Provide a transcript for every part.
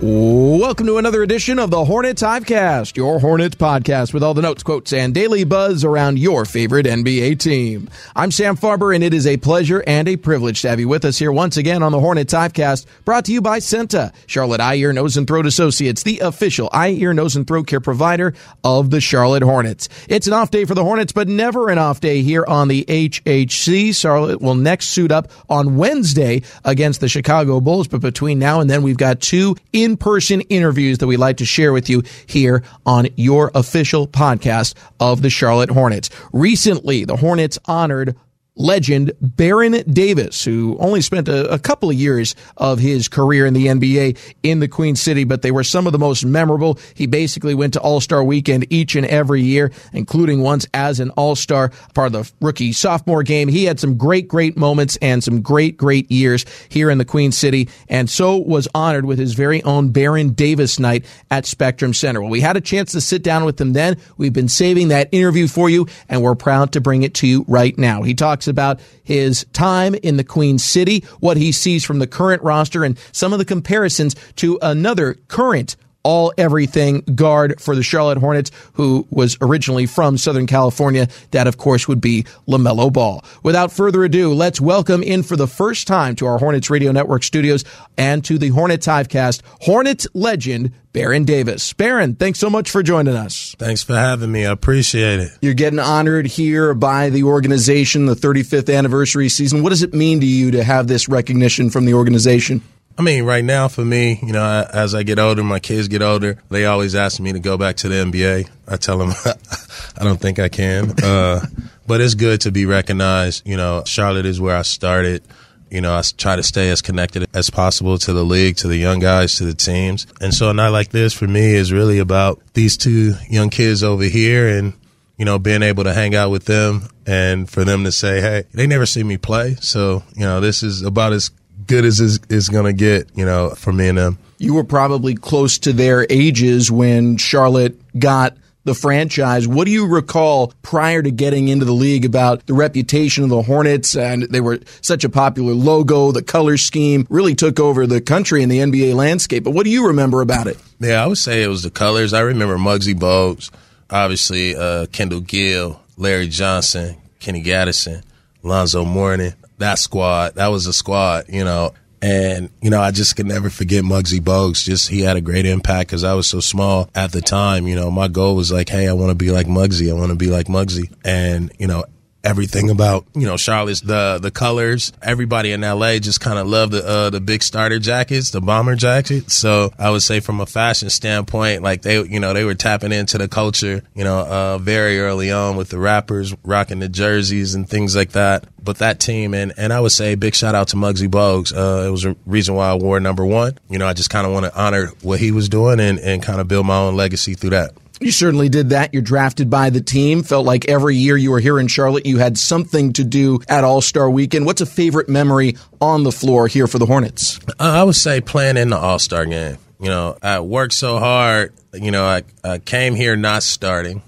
Welcome to another edition of the Hornets Hivecast, your Hornets podcast with all the notes, quotes, and daily buzz around your favorite NBA team. I'm Sam Farber, and it is a pleasure and a privilege to have you with us here once again on the Hornets Hivecast, brought to you by CEENTA, Charlotte Eye, Ear, Nose, and Throat Associates, the official eye, ear, nose, and throat care provider of the Charlotte Hornets. It's an off day for the Hornets, but never an off day here on the HHC. Charlotte will next suit up on Wednesday against the Chicago Bulls, but between now and then, we've got two in person interviews that we like to share with you here on your official podcast of the Charlotte Hornets. Recently, the Hornets honored legend Baron Davis, who only spent a, a, couple of years of his career in the NBA in the Queen City, but they were some of the most memorable. He basically went to All Star Weekend each and every year, including once as an All Star, part of the rookie sophomore game. He had some great, great moments and some great, great years here in the Queen City, and so was honored with his very own Baron Davis night at Spectrum Center. Well, we had a chance to sit down with him then. We've been saving that interview for you, and we're proud to bring it to you right now. He talks about his time in the Queen City, what he sees from the current roster, and some of the comparisons to another current all everything guard for the Charlotte Hornets, who was originally from Southern California. That, of course, would be LaMelo Ball. Without further ado, let's welcome in for the first time to our Hornets Radio Network studios and to the Hornets Hivecast, Hornets legend, Baron Davis. Baron, thanks so much for joining us. Thanks for having me. I appreciate it. You're getting honored here by the organization, the 35th anniversary season. What does it mean to you to have this recognition from the organization? I mean, right now for me, you know, as I get older, my kids get older, they always ask me to go back to the NBA. I tell them I don't think I can. Uh, but it's good to be recognized. You know, Charlotte is where I started. You know, I try to stay as connected as possible to the league, to the young guys, to the teams. And so a night like this for me is really about these two young kids over here and, you know, being able to hang out with them and for them to say, hey, they never see me play. So, you know, this is about as good as is, is going to get, you know, for me and them. You were probably close to their ages when Charlotte got the franchise. What do you recall prior to getting into the league about the reputation of the Hornets? And they were such a popular logo, the color scheme really took over the country and the NBA landscape. But what do you remember about it? Yeah, I would say it was the colors. I remember Muggsy Bogues, obviously uh, Kendall Gill, Larry Johnson, Kenny Gattison, Lonzo Mourning that squad. That was a squad, you know. And, you know, I just could never forget Muggsy Bogues. Just he had a great impact because I was so small at the time. You know, my goal was like, hey, I want to be like Muggsy. I want to be like Muggsy. And, you know, everything about you know Charlotte's the the colors. Everybody in LA just kind of loved the uh, the big starter jackets, the bomber jackets. So I would say from a fashion standpoint, like they you know they were tapping into the culture, you know, uh, very early on with the rappers rocking the jerseys and things like that. But that team and and I would say big shout out to Muggsy Bogues. Uh, it was a reason why I wore number one. You know, I just kind of want to honor what he was doing and and kind of build my own legacy through that. You certainly did that. You're drafted by the team. Felt like every year you were here in Charlotte, you had something to do at All Star Weekend. What's a favorite memory on the floor here for the Hornets? Uh, I would say playing in the All Star game. You know, I worked so hard. You know, I, I came here not starting,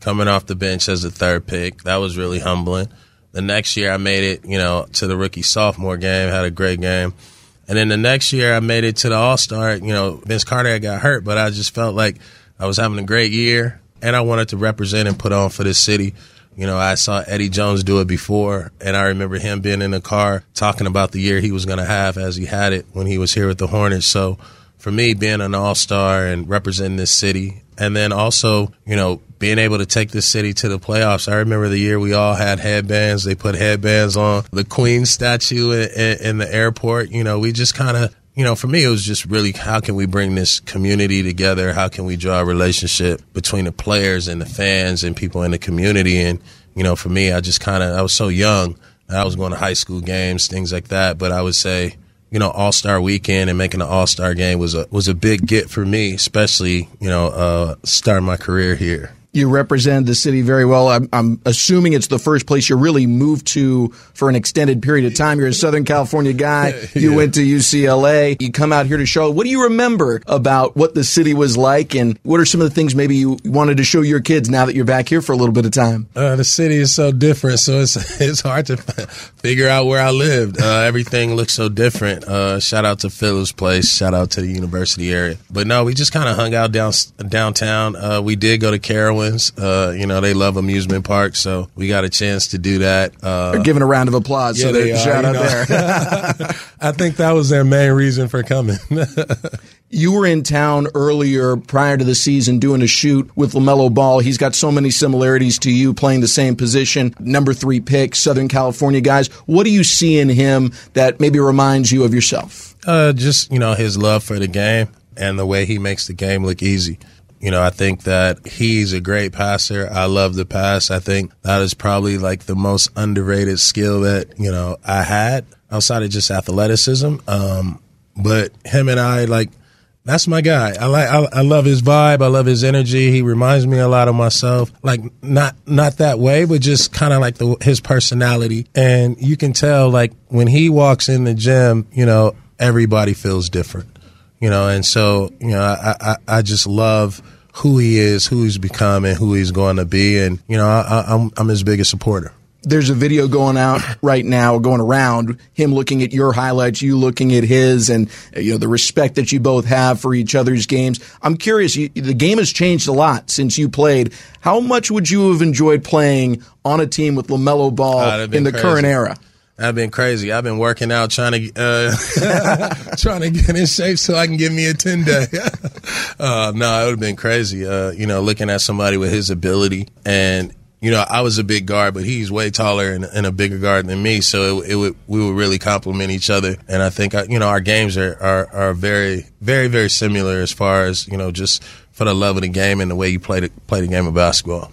coming off the bench as a third pick. That was really humbling. The next year, I made it, you know, to the rookie sophomore game, had a great game. And then the next year, I made it to the All Star. You know, Vince Carter got hurt, but I just felt like I was having a great year, and I wanted to represent and put on for this city. You know, I saw Eddie Jones do it before, and I remember him being in the car talking about the year he was going to have as he had it when he was here with the Hornets. So for me, being an all star and representing this city, and then also, you know, being able to take this city to the playoffs. I remember the year we all had headbands. They put headbands on the Queen statue in, in the airport. You know, we just kind of you know, for me, it was just really how can we bring this community together? How can we draw a relationship between the players and the fans and people in the community? And, you know, for me, I just kind of, I was so young. I was going to high school games, things like that. But I would say, you know, All Star Weekend and making an All Star game was a was a big get for me, especially you know, uh, starting my career here. You represent the city very well. I'm, I'm, assuming it's the first place you really moved to for an extended period of time. You're a Southern California guy. You yeah. went to UCLA. You come out here to show. What do you remember about what the city was like, and what are some of the things maybe you wanted to show your kids now that you're back here for a little bit of time? Uh, the city is so different, so it's it's hard to figure out where I lived. Uh, everything looks so different. Uh, shout out to Phillips Place. Shout out to the university area. But no, we just kind of hung out down downtown. Uh, we did go to Uh, you know, they love amusement parks, so we got a chance to do that. Uh, they're giving a round of applause. Yeah, so they are, shout out know. there. I think that was their main reason for coming. you were in town earlier prior to the season doing a shoot with LaMelo Ball. He's got so many similarities to you playing the same position, number three pick, Southern California guys. What do you see in him that maybe reminds you of yourself? Uh, just, you know, his love for the game and the way he makes the game look easy. You know, I think that he's a great passer. I love the pass. I think that is probably like the most underrated skill that, you know, I had outside of just athleticism. Um, but him and I, like, that's my guy. I like, I, I, love his vibe. I love his energy. He reminds me a lot of myself. Like, not, not that way, but just kind of like the, his personality. And you can tell, like, when he walks in the gym, you know, everybody feels different, you know, and so, you know, I, I, I just love, who he is, who he's become, and who he's going to be. And you know, I, I'm I'm his biggest supporter there's a video going out right now, going around him looking at your highlights, you looking at his, and you know the respect that you both have for each other's games. I'm curious. You, the game has changed a lot since you played. How much would you have enjoyed playing on a team with LaMelo Ball oh, in the crazy. current era? I've been crazy. I've been working out, trying to uh, trying to get in shape so I can give me a ten day. uh, no, it would have been crazy. Uh, you know, looking at somebody with his ability, and you know, I was a big guard, but he's way taller and, and a bigger guard than me, so it, it, would we would really complement each other. And I think uh, you know our games are, are are very very very similar as far as you know just for the love of the game and the way you play the play the game of basketball.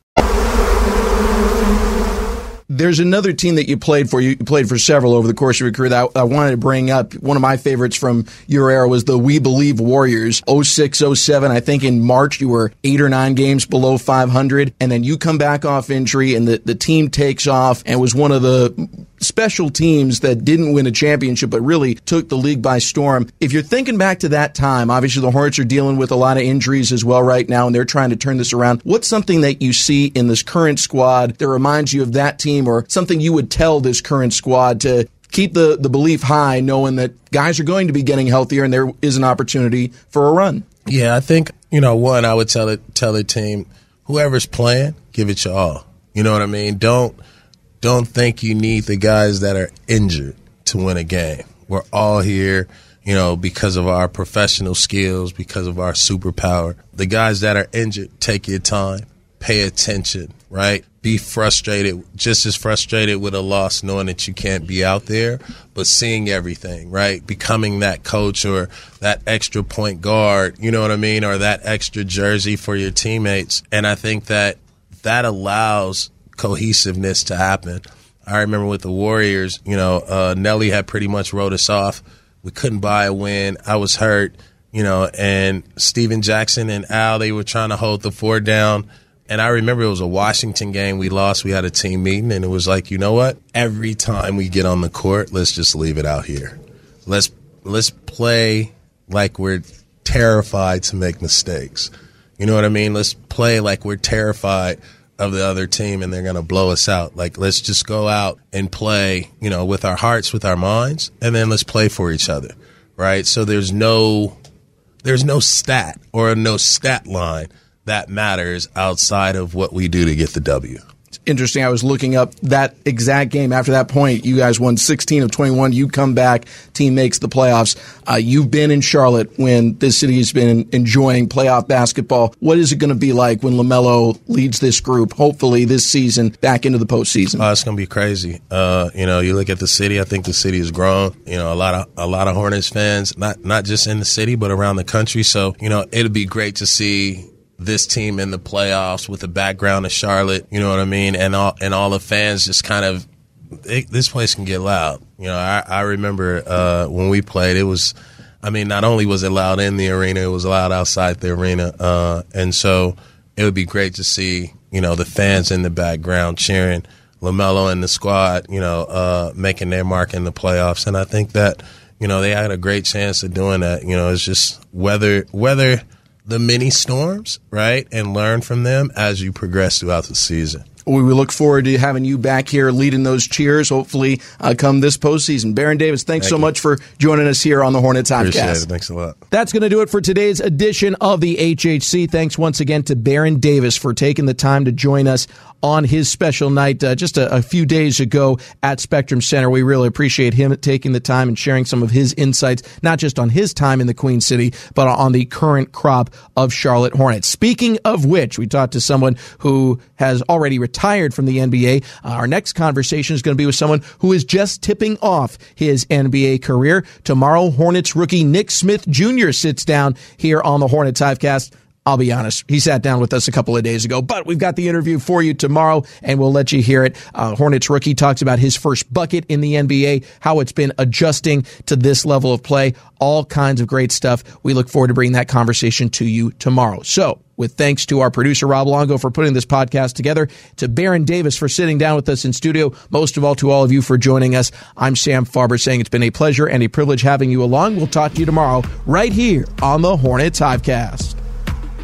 There's another team that you played for. You played for several over the course of your career that I wanted to bring up. One of my favorites from your era was the We Believe Warriors 06, 07. I think in March you were eight or nine games below 500. And then you come back off injury and the, the team takes off and was one of the special teams that didn't win a championship but really took the league by storm. If you're thinking back to that time, obviously the Hornets are dealing with a lot of injuries as well right now and they're trying to turn this around. What's something that you see in this current squad that reminds you of that team or something you would tell this current squad to keep the, the belief high knowing that guys are going to be getting healthier and there is an opportunity for a run? Yeah, I think, you know, one, I would tell it tell the team, whoever's playing, give it your all. You know what I mean? Don't don't think you need the guys that are injured to win a game. We're all here, you know, because of our professional skills, because of our superpower. The guys that are injured, take your time, pay attention, right? Be frustrated, just as frustrated with a loss, knowing that you can't be out there, but seeing everything, right? Becoming that coach or that extra point guard, you know what I mean? Or that extra jersey for your teammates. And I think that that allows cohesiveness to happen. I remember with the Warriors, you know, uh, Nellie had pretty much wrote us off. We couldn't buy a win. I was hurt, you know, and Stephen Jackson and Al, they were trying to hold the fort down. And I remember it was a Washington game we lost. We had a team meeting, and it was like, you know what? Every time we get on the court, let's just leave it out here. Let's let's play like we're terrified to make mistakes. You know what I mean? Let's play like we're terrified of the other team and they're going to blow us out. Like, let's just go out and play, you know, with our hearts, with our minds, and then let's play for each other. right? So there's no there's no stat or no stat line that matters outside of what we do to get the W interesting. I was looking up that exact game. After that point, you guys won 16 of 21. You come back, team makes the playoffs. Uh, you've been in Charlotte when this city has been enjoying playoff basketball. What is it going to be like when LaMelo leads this group, hopefully this season, back into the postseason? Uh, it's going to be crazy. Uh, you know, you look at the city. I think the city has grown. You know, a lot of a lot of Hornets fans, not not just in the city, but around the country. So, you know, it'll be great to see this team in the playoffs with the background of Charlotte. You know what I mean? And all and all the fans just kind of it, this place can get loud. You know, I, I remember uh, when we played, it was. I mean, not only was it loud in the arena, it was loud outside the arena, uh, and so it would be great to see you know the fans in the background cheering LaMelo and the squad, you know, uh, making their mark in the playoffs, and I think that you know they had a great chance of doing that. You know, it's just whether whether the mini storms, right, and learn from them as you progress throughout the season. We look forward to having you back here leading those cheers, hopefully, uh, come this postseason. Baron Davis, thanks Thank so you. much for joining us here on the Hornets Podcast. Thanks a lot. That's going to do it for today's edition of the HHC. Thanks once again to Baron Davis for taking the time to join us on his special night uh, just a, a, few days ago at Spectrum Center. We really appreciate him taking the time and sharing some of his insights, not just on his time in the Queen City, but on the current crop of Charlotte Hornets. Speaking of which, we talked to someone who has already retired from the NBA. Uh, our next conversation is going to be with someone who is just tipping off his NBA career. Tomorrow, Hornets rookie Nick Smith Jr. sits down here on the Hornets Hivecast. I'll be honest. He sat down with us a couple of days ago, but we've got the interview for you tomorrow and we'll let you hear it. Uh, Hornets rookie talks about his first bucket in the NBA, how it's been adjusting to this level of play, all kinds of great stuff. We look forward to bringing that conversation to you tomorrow. So with thanks to our producer Rob Longo for putting this podcast together, to Baron Davis for sitting down with us in studio, most of all to all of you for joining us. I'm Sam Farber saying it's been a pleasure and a privilege having you along. We'll talk to you tomorrow right here on the Hornets Hivecast.